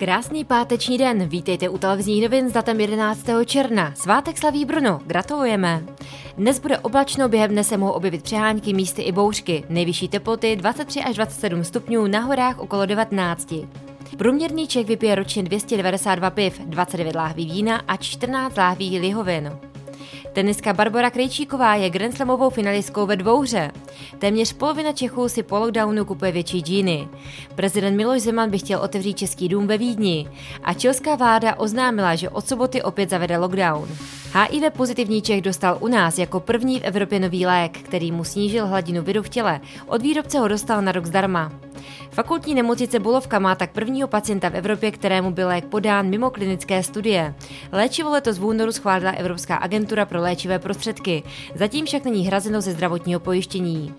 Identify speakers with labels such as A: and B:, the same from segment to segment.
A: Krásný páteční den, vítejte u televizních novin s datem 11. června. Svátek slaví Bruno, gratulujeme. Dnes bude oblačno, během dne se mohou objevit přehánky, místy i bouřky. Nejvyšší teploty 23 až 27 stupňů, na horách okolo 19. Průměrný Čech vypije ročně 292 piv, 29 láhví vína a 14 láhví lihovin. Teniska Barbara Krejčíková je Grand Slamovou finalistkou ve dvouře. Téměř polovina Čechů si po lockdownu kupuje větší džíny. Prezident Miloš Zeman by chtěl otevřít Český dům ve Vídni a česká vláda oznámila, že od soboty opět zavede lockdown. HIV pozitivní Čech dostal u nás jako první v Evropě nový lék, který mu snížil hladinu viru v těle. Od výrobce ho dostal na rok zdarma. Fakultní nemocnice Bulovka má tak prvního pacienta v Evropě, kterému byl lék podán mimo klinické studie. Léčivo letos v únoru schválila Evropská agentura pro léčivé prostředky, zatím však není hrazeno ze zdravotního pojištění.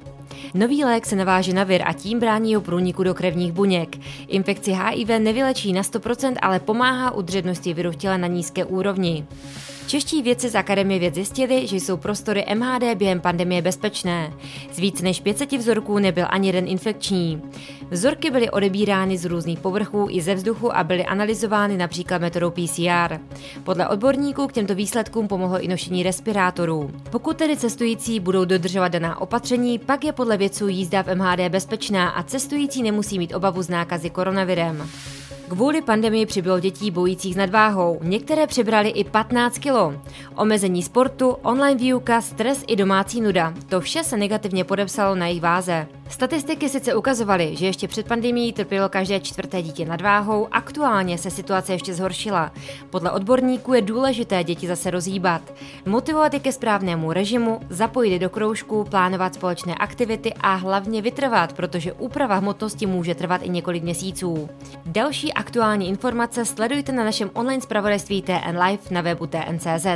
A: Nový lék se naváže na vir a tím brání jeho průniku do krevních buněk. Infekci HIV nevylečí na 100%, ale pomáhá udržetnosti viru v těle na nízké úrovni. Čeští vědci z Akademie věd zjistili, že jsou prostory MHD během pandemie bezpečné. Z víc než 500 vzorků nebyl ani jeden infekční. Vzorky byly odebírány z různých povrchů i ze vzduchu a byly analyzovány například metodou PCR. Podle odborníků k těmto výsledkům pomohlo i nošení respirátorů. Pokud tedy cestující budou dodržovat daná opatření, pak je podle vědců jízda v MHD bezpečná a cestující nemusí mít obavu z nákazy koronavirem. Kvůli pandemii přibylo dětí bojících s nadváhou. Některé přibrali i 15 kilo. Omezení sportu, online výuka, stres i domácí nuda. To vše se negativně podepsalo na jejich váze. Statistiky sice ukazovaly, že ještě před pandemií trpělo každé čtvrté dítě nadváhou, aktuálně se situace ještě zhoršila. Podle odborníků je důležité děti zase rozhýbat. Motivovat je ke správnému režimu, zapojit je do kroužku, plánovat společné aktivity a hlavně vytrvat, protože úprava hmotnosti může trvat i několik měsíců. Další aktuální informace sledujte na našem online zpravodajství TN Live na webu TNCZ.